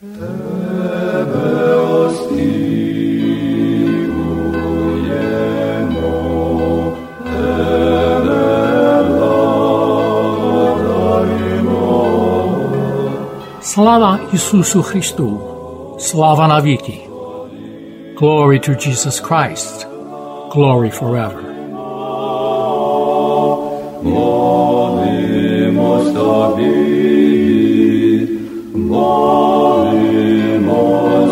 Slava Isusu Christu, slava na. Glory to Jesus Christ, glory forever.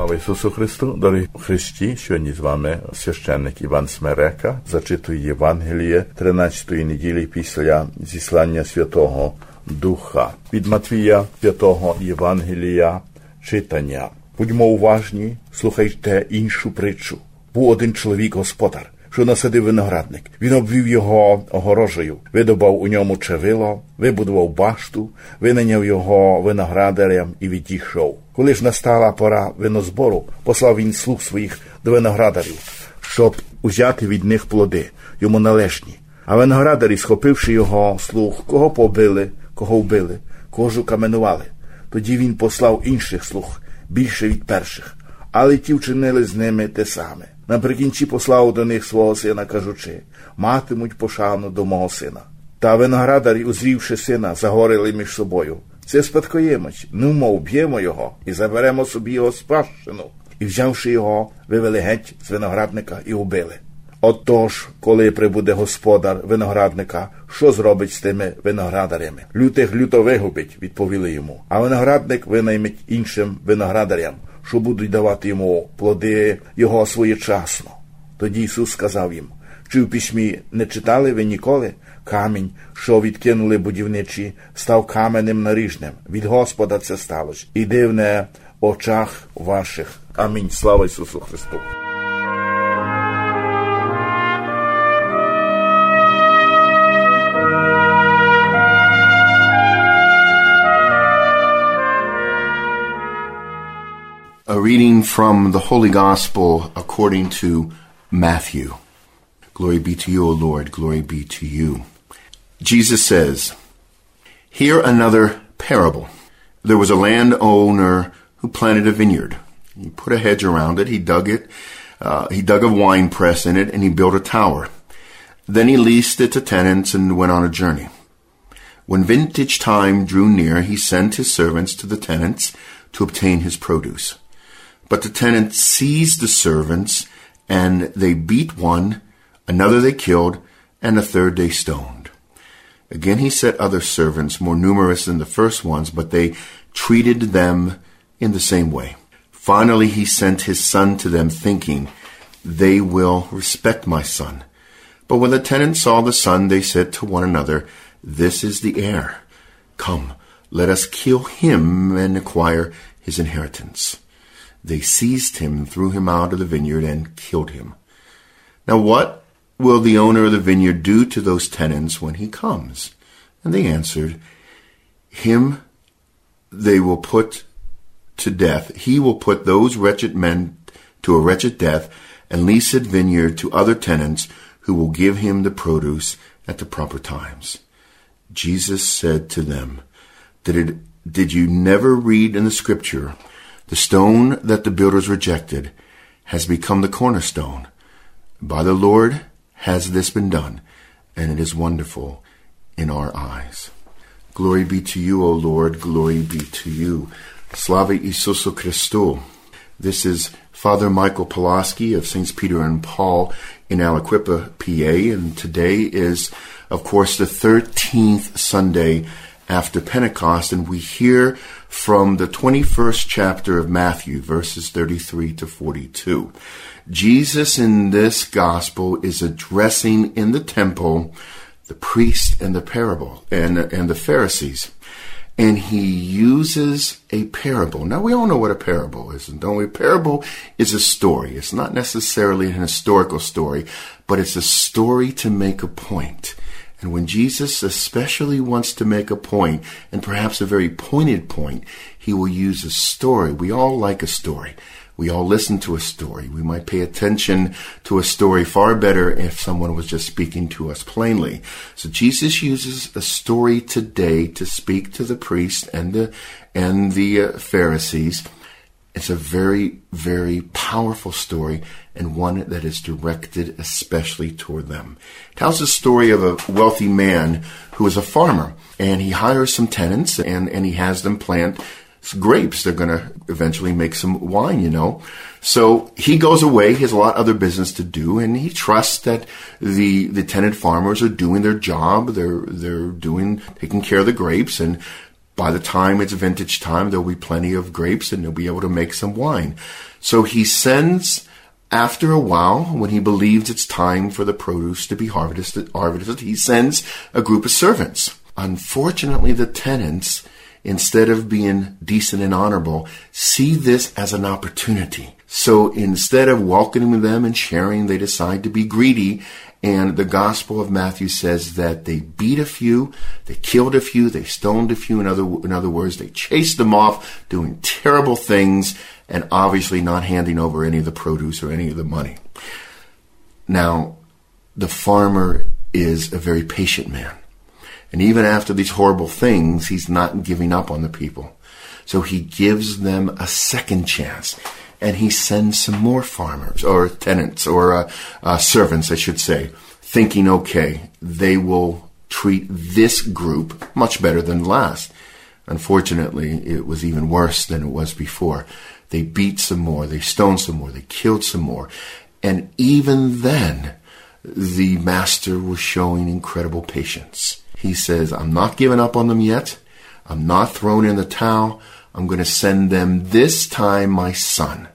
Слава Ісусу Христу, дорогі Христі, сьогодні з вами священник Іван Смерека зачитує Євангеліє 13-ї неділі після зіслання Святого Духа. Від Матвія 5-го Євангелія читання. Будьмо уважні, слухайте іншу притчу. Був один чоловік господар, що насадив виноградник. Він обвів його огорожею, видобав у ньому чевило, вибудував башту, винайняв його виноградарям і відійшов. Коли ж настала пора винозбору, послав він слуг своїх до виноградарів, щоб узяти від них плоди, йому належні. А виноградарі, схопивши його слуг, кого побили, кого вбили, кого ж укаменували. Тоді він послав інших слуг, більше від перших, але ті вчинили з ними те саме. Наприкінці послав до них свого сина, кажучи, матимуть пошану до мого сина. Та виноградарі, узрівши сина, загорили між собою. Це спадкоємець, ну мов б'ємо його і заберемо собі його спадщину. І взявши його, вивели геть з виноградника і убили. Отож, коли прибуде господар виноградника, що зробить з тими виноградарями? Лютих люто вигубить, відповіли йому. А виноградник винаймить іншим виноградарям, що будуть давати йому плоди його своєчасно. Тоді Ісус сказав їм: чи в письмі не читали ви ніколи? Камінь, що відкинули будівничі, став каменем наріжним. Від Господа це сталося. І дивне в очах ваших. Амінь. Слава Ісусу Христу. A reading from the Holy Gospel according to Matthew. Glory be to you, O Lord. Glory be to you. Jesus says, Hear another parable. There was a landowner who planted a vineyard. He put a hedge around it. He dug it. Uh, he dug a wine press in it and he built a tower. Then he leased it to tenants and went on a journey. When vintage time drew near, he sent his servants to the tenants to obtain his produce. But the tenants seized the servants, and they beat one, another they killed, and a third they stoned. Again he set other servants more numerous than the first ones, but they treated them in the same way. Finally he sent his son to them, thinking, They will respect my son. But when the tenants saw the son, they said to one another, This is the heir. Come, let us kill him and acquire his inheritance. They seized him, threw him out of the vineyard, and killed him. Now what will the owner of the vineyard do to those tenants when he comes? And they answered, Him they will put to death. He will put those wretched men to a wretched death and lease a vineyard to other tenants who will give him the produce at the proper times. Jesus said to them, Did, it, did you never read in the scripture, the stone that the builders rejected has become the cornerstone? By the Lord has this been done, and it is wonderful in our eyes. Glory be to you, O Lord, glory be to you. Slava Isusu Christu. This is Father Michael Pulaski of Saints Peter and Paul in Aliquippa, PA, and today is, of course, the 13th Sunday after Pentecost, and we hear from the 21st chapter of Matthew, verses 33 to 42. Jesus in this gospel is addressing in the temple the priest and the parable and, and the Pharisees. And he uses a parable. Now we all know what a parable is, don't we? A parable is a story. It's not necessarily an historical story, but it's a story to make a point. And when Jesus especially wants to make a point, and perhaps a very pointed point, he will use a story. We all like a story. We all listen to a story. We might pay attention to a story far better if someone was just speaking to us plainly. So Jesus uses a story today to speak to the priests and the and the uh, Pharisees. It's a very very powerful story and one that is directed especially toward them. It tells the story of a wealthy man who is a farmer and he hires some tenants and and he has them plant grapes. They're going to eventually make some wine, you know. So he goes away. He has a lot of other business to do, and he trusts that the the tenant farmers are doing their job. They're they're doing taking care of the grapes, and by the time it's vintage time, there'll be plenty of grapes, and they'll be able to make some wine. So he sends. After a while, when he believes it's time for the produce to be harvested, harvested, he sends a group of servants. Unfortunately, the tenants instead of being decent and honorable, see this as an opportunity. So instead of welcoming them and sharing, they decide to be greedy. And the Gospel of Matthew says that they beat a few, they killed a few, they stoned a few. In other, in other words, they chased them off, doing terrible things, and obviously not handing over any of the produce or any of the money. Now, the farmer is a very patient man. And even after these horrible things, he's not giving up on the people. So he gives them a second chance. And he sends some more farmers, or tenants, or uh, uh, servants, I should say, thinking, okay, they will treat this group much better than last. Unfortunately, it was even worse than it was before. They beat some more, they stoned some more, they killed some more. And even then, the master was showing incredible patience. He says, I'm not giving up on them yet. I'm not throwing in the towel. I'm going to send them this time my son.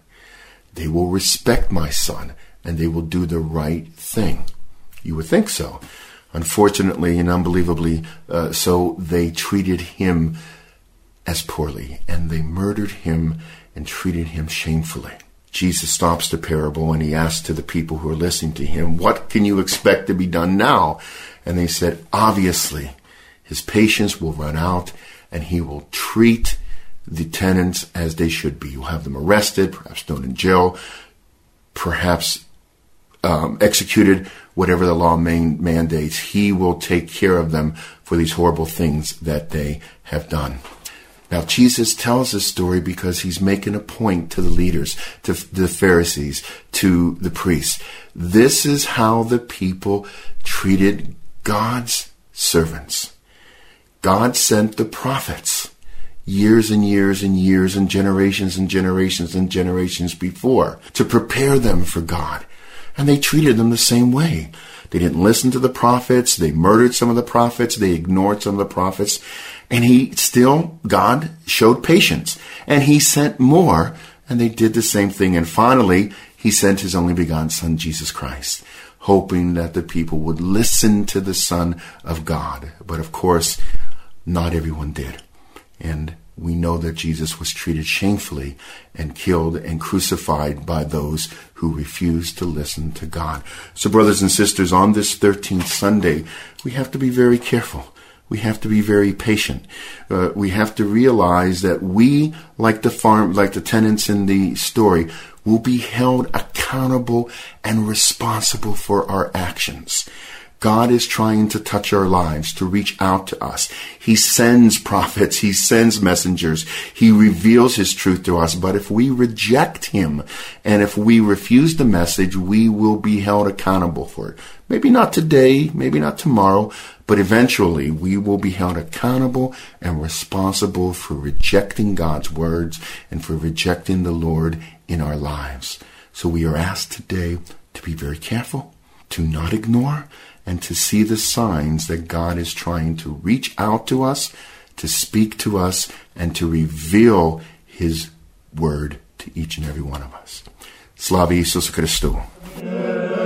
They will respect my son and they will do the right thing. You would think so. Unfortunately and unbelievably, uh, so they treated him as poorly and they murdered him and treated him shamefully. Jesus stops the parable and he asks to the people who are listening to him, What can you expect to be done now? And they said, obviously, his patience will run out and he will treat the tenants as they should be. You'll have them arrested, perhaps thrown in jail, perhaps um, executed, whatever the law man- mandates. He will take care of them for these horrible things that they have done. Now, Jesus tells this story because he's making a point to the leaders, to the Pharisees, to the priests. This is how the people treated God's servants. God sent the prophets years and years and years and generations and generations and generations before to prepare them for God. And they treated them the same way. They didn't listen to the prophets. They murdered some of the prophets. They ignored some of the prophets. And he still, God showed patience. And he sent more. And they did the same thing. And finally, he sent his only begotten son, Jesus Christ hoping that the people would listen to the Son of God. But of course, not everyone did. And we know that Jesus was treated shamefully and killed and crucified by those who refused to listen to God. So, brothers and sisters, on this 13th Sunday, we have to be very careful. We have to be very patient. Uh, we have to realize that we, like the farm, like the tenants in the story, will be held accountable and responsible for our actions. God is trying to touch our lives, to reach out to us. He sends prophets, He sends messengers, He reveals His truth to us. But if we reject Him and if we refuse the message, we will be held accountable for it. Maybe not today, maybe not tomorrow, but eventually we will be held accountable and responsible for rejecting God's words and for rejecting the Lord in our lives. So we are asked today to be very careful, to not ignore, and to see the signs that God is trying to reach out to us, to speak to us and to reveal His word to each and every one of us. Slava Isusu Christu.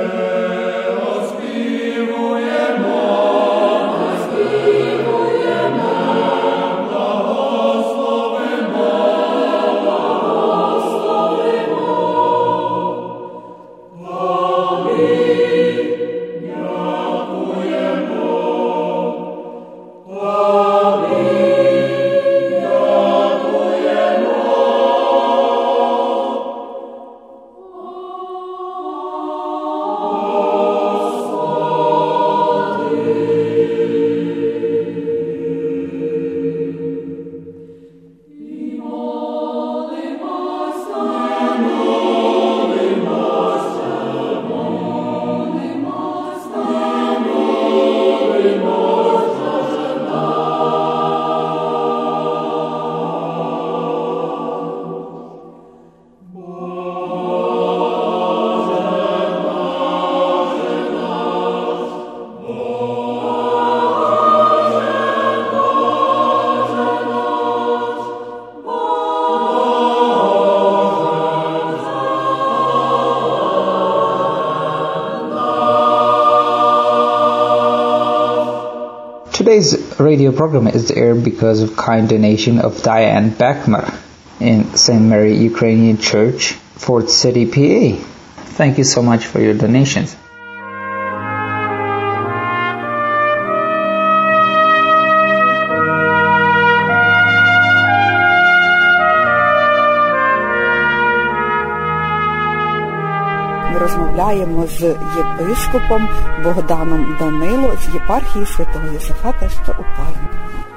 Today's radio program is aired because of kind donation of Diane Beckmer in St. Mary Ukrainian Church, Fort City, PA. Thank you so much for your donations. Розмовляємо з єпископом Богданом Данило з єпархії святого Єсифата, що у Пармі.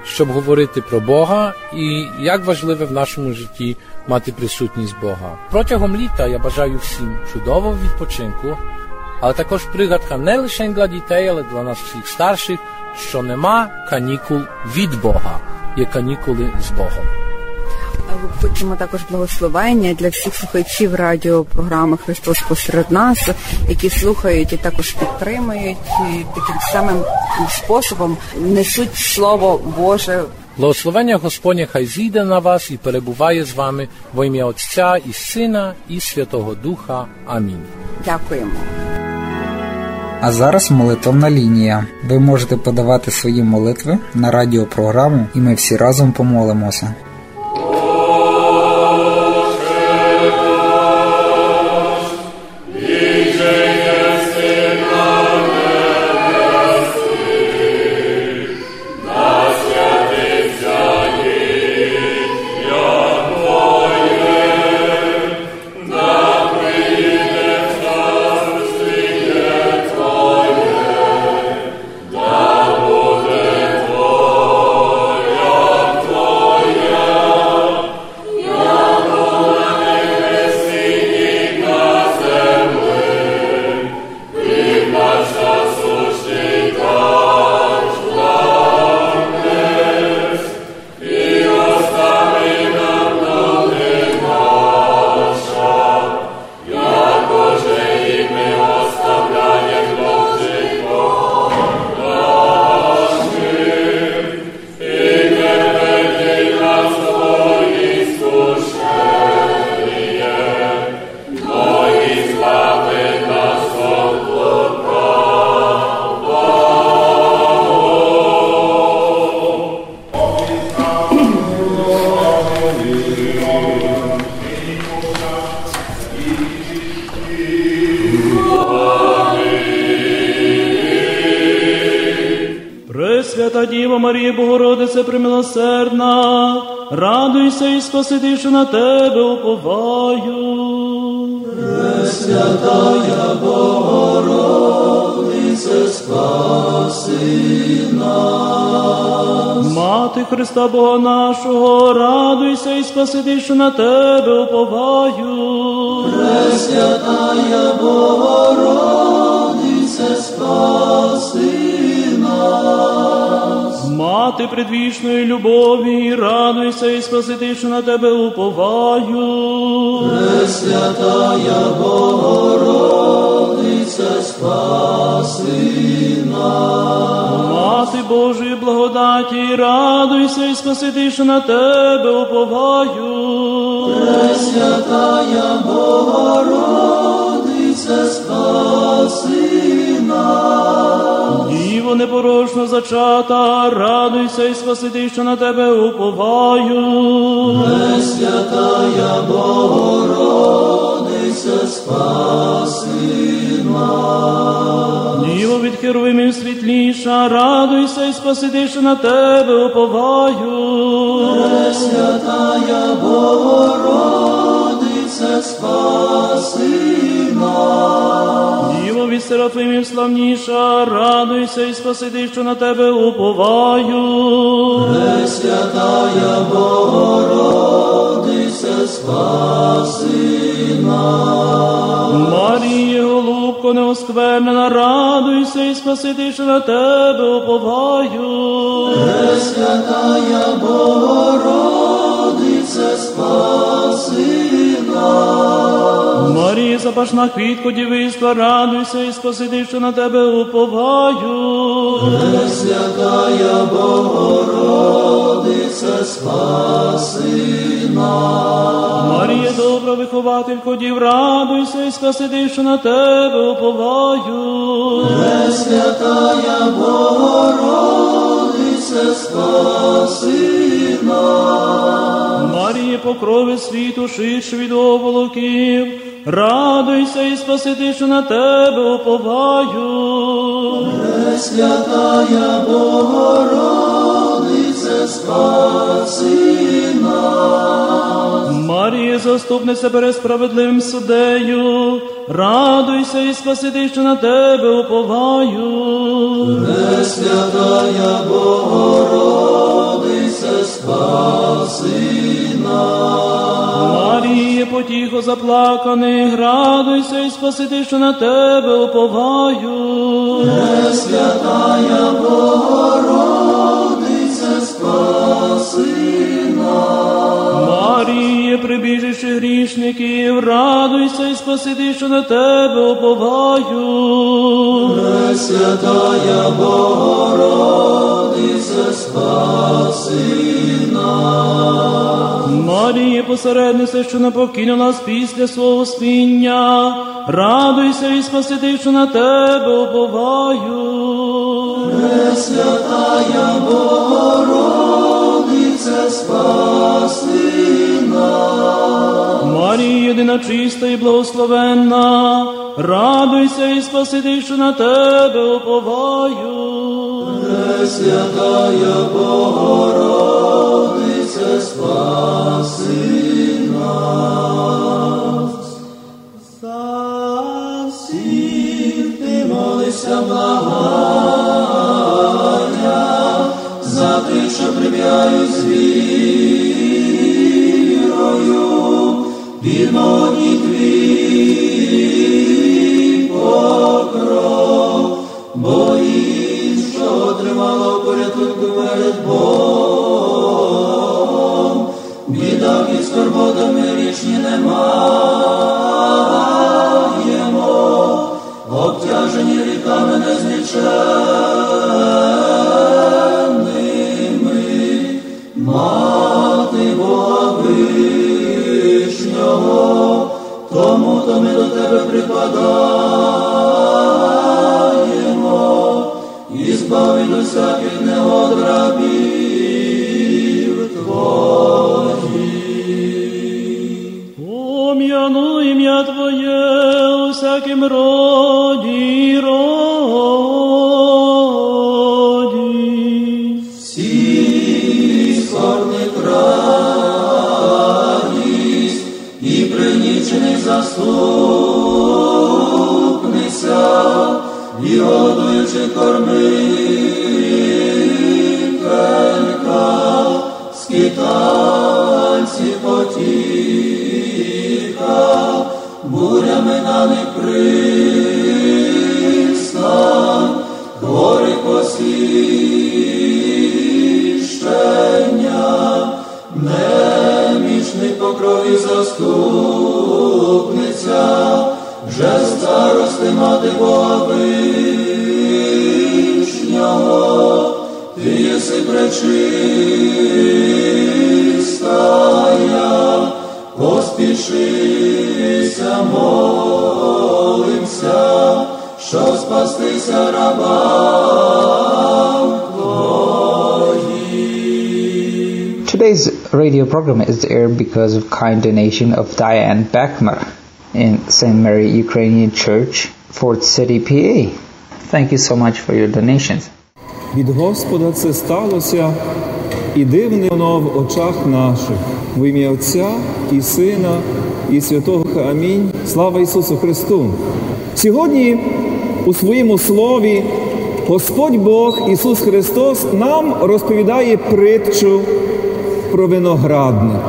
щоб говорити про Бога і як важливе в нашому житті мати присутність Бога. Протягом літа я бажаю всім чудового відпочинку, але також пригадка не лише для дітей, але для нас всіх старших, що нема канікул від Бога, є канікули з Богом. Хочемо також благословення для всіх слухачів радіопрограми Христос посеред нас, які слухають і також підтримують і таким самим способом несуть слово Боже. Благословення Господнє хай зійде на вас і перебуває з вами во ім'я Отця і Сина і Святого Духа. Амінь. Дякуємо. А зараз молитовна лінія. Ви можете подавати свої молитви на радіопрограму, і ми всі разом помолимося. Примилосердна, радуйся і спаси що на тебе уповаю. Пресвятая Богородице, спаси нас. Мати Христа Бога нашого, радуйся і спаси що на тебе уповаю. Пресвятая Богородице, спаси Мати предвічної любові, радуйся і спасити, що на тебе уповаю. Пресвятая Богородице, спаси нас. Мати Божої благодаті, радуйся і спасити, що на тебе уповаю. Пресвятая Богородице, спаси нас. Діво непорочно зачата, радуйся і спасити, що на тебе уповаю. Пресвятая Богородице, спаси нас. Діво від херовимів світліша, радуйся і спасити, що на тебе уповаю. Пресвятая Богородице, спаси від серафимів славніша, радуйся і спасити, що на тебе уповаю. Пресвятая Богородице, спаси нас. Маріє, голубко неосквернена, радуйся і спасити, що на тебе уповаю. Пресвятая Богородице, запашна квітко дівиства, радуйся і спасити, що на тебе уповаю. Пресвятая Богородице, спаси нас. Марія, добра вихователько дів, радуйся і спасити, що на тебе уповаю. Пресвятая Богородице, спаси нас. Маріє, покрови світу, ширше від оволоків, радуйся і спасити, що на тебе уповаю. Пресвятая Богородице, спаси нас. Маріє, заступниця перед справедливим судею, радуйся і спасити, що на тебе уповаю. Пресвятая Богородице, спаси нас. Маріє, потіхо заплаканих, радуйся і спасити, що на тебе уповаю. Пресвятая Богородице, спаси нас. Маріє, прибіжище грішників, радуйся і спасити, що на тебе уповаю. Пресвятая Богородице, спаси нас. Маріє, посереднице, що не покинув нас після свого спіння, радуйся і спасити, що на тебе уповаю. Пресвятая Богородице, спаси нас. Марія, єдина чиста і благословенна, радуйся і спасити, що на тебе уповаю. Пресвятая Богородице, спаси приб'яють з вірою, покров, бо їм, що отримало порятунку перед Богом, бідах і скорботами річні немаємо, обтяжені ріками незліченними, тому то ми до тебе припадаємо, Бурями на них пристань, хворих посвіщення, немічних покрові заступниця, вже старости мати вишнього, пречистая, щоб спастися рабам Твоїм. Today's radio program is aired because of kind donation of Diane Beckmer in St. Mary Ukrainian Church, Fort City, PA. Thank you so much for your donations. Від Господа це сталося, і дивне воно в очах наших. В ім'я Отця і Сина, і Святого Духа. Амінь. Слава Ісусу Христу! Сьогодні у своєму слові Господь Бог Ісус Христос нам розповідає притчу про виноградник.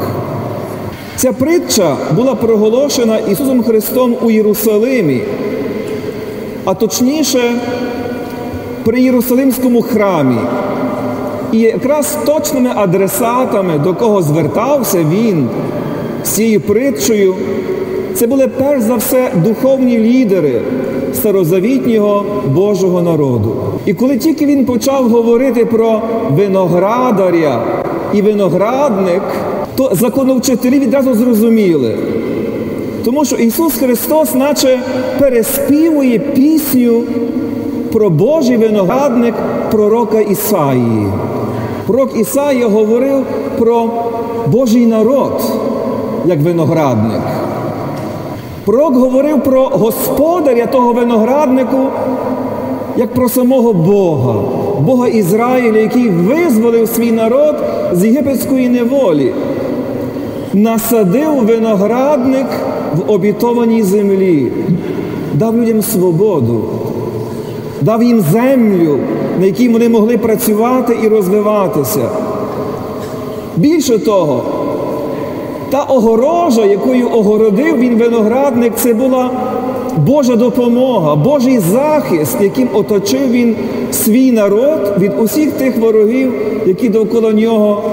Ця притча була проголошена Ісусом Христом у Єрусалимі, а точніше при Єрусалимському храмі. І якраз точними адресатами, до кого звертався він з цією притчею, це були перш за все духовні лідери старозавітнього Божого народу. І коли тільки він почав говорити про виноградаря і виноградник, то законовчителі відразу зрозуміли. Тому що Ісус Христос, наче переспівує пісню про Божий виноградник пророка Ісаїї. Пророк Ісаїя говорив про Божий народ як виноградник. Пророк говорив про господаря того винограднику, як про самого Бога, Бога Ізраїля, який визволив свій народ з єгипетської неволі, насадив виноградник в обітованій землі, дав людям свободу, дав їм землю, на якій вони могли працювати і розвиватися. Більше того, та огорожа, якою огородив він виноградник, це була Божа допомога, Божий захист, яким оточив він свій народ від усіх тих ворогів, які довкола нього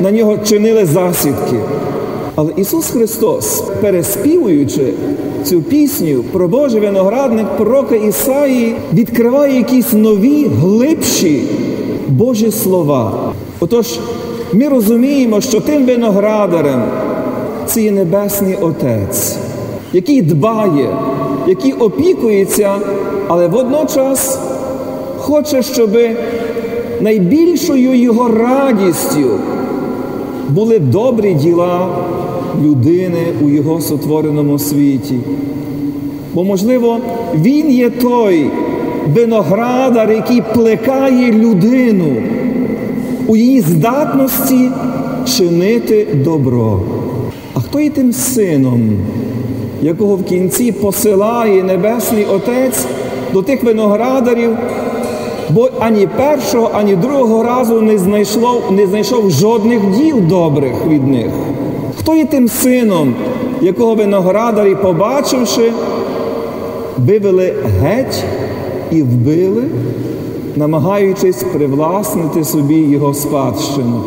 на нього чинили засідки. Але Ісус Христос, переспівуючи цю пісню про Божий виноградник пророка Ісаї, відкриває якісь нові, глибші Божі слова. Отож, ми розуміємо, що тим виноградарем це є Небесний Отець, який дбає, який опікується, але водночас хоче, щоб найбільшою його радістю були добрі діла людини у його сотвореному світі. Бо, можливо, він є той виноградар, який плекає людину у її здатності чинити добро. А хто є тим сином, якого в кінці посилає Небесний Отець до тих виноградарів, бо ані першого, ані другого разу не знайшло, не знайшов жодних діл добрих від них. Хто є тим сином, якого виноградарі, побачивши, вивели геть і вбили, намагаючись привласнити собі його спадщину.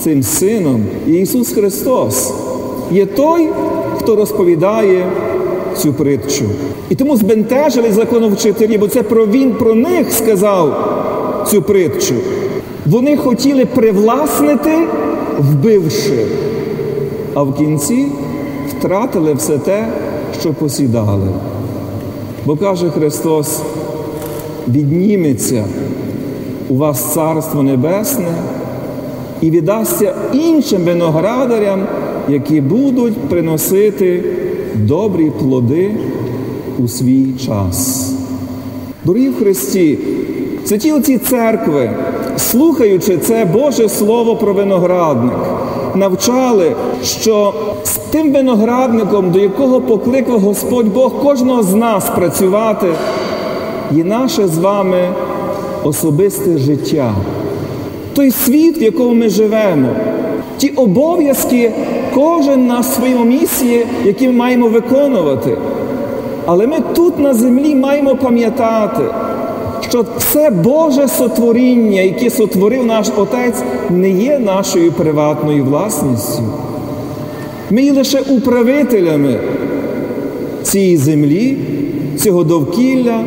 Цим сином Ісус Христос є той, хто розповідає цю притчу. І тому збентежили законовчителі, бо це про він про них сказав цю притчу. Вони хотіли привласнити, вбивши, а в кінці втратили все те, що посідали. Бо каже Христос, відніметься у вас Царство Небесне і віддасться іншим виноградарям, які будуть приносити добрі плоди у свій час. Дорогі в Христі, святі оці церкви, слухаючи це Боже Слово про виноградник, навчали, що з тим виноградником, до якого покликав Господь Бог кожного з нас працювати, є наше з вами особисте життя. Той світ, в якому ми живемо, ті обов'язки, кожен на своєму місці, які ми маємо виконувати. Але ми тут на землі маємо пам'ятати, що все Боже сотворіння, яке сотворив наш Отець, не є нашою приватною власністю. Ми є лише управителями цієї землі, цього довкілля,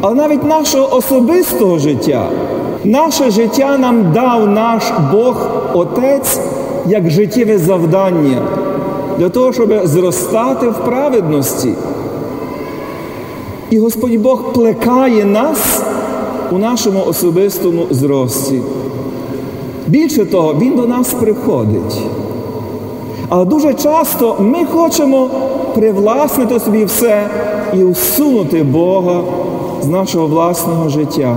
але навіть нашого особистого життя. Наше життя нам дав наш Бог Отець як життєве завдання для того, щоб зростати в праведності. І Господь Бог плекає нас у нашому особистому зрості. Більше того, Він до нас приходить. Але дуже часто ми хочемо привласнити собі все і усунути Бога з нашого власного життя.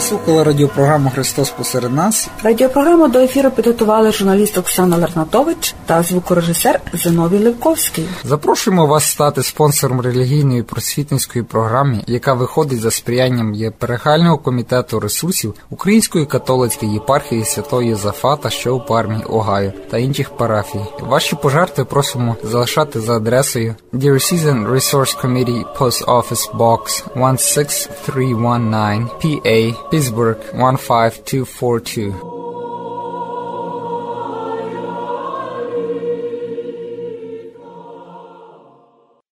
Ви слухали радіопрограму Христос посеред нас. Радіопрограму до ефіру підготували журналіст Оксана Ларнатович та звукорежисер Зиновій Левковський. Запрошуємо вас стати спонсором релігійної просвітницької програми, яка виходить за сприянням єперегального комітету ресурсів Української католицької єпархії Святої Єзафата, що у Пармі, Огайо та інших парафій. Ваші пожертви просимо залишати за адресою Dear Season Resource Committee Post Office Box 16319 PA Pittsburgh 15242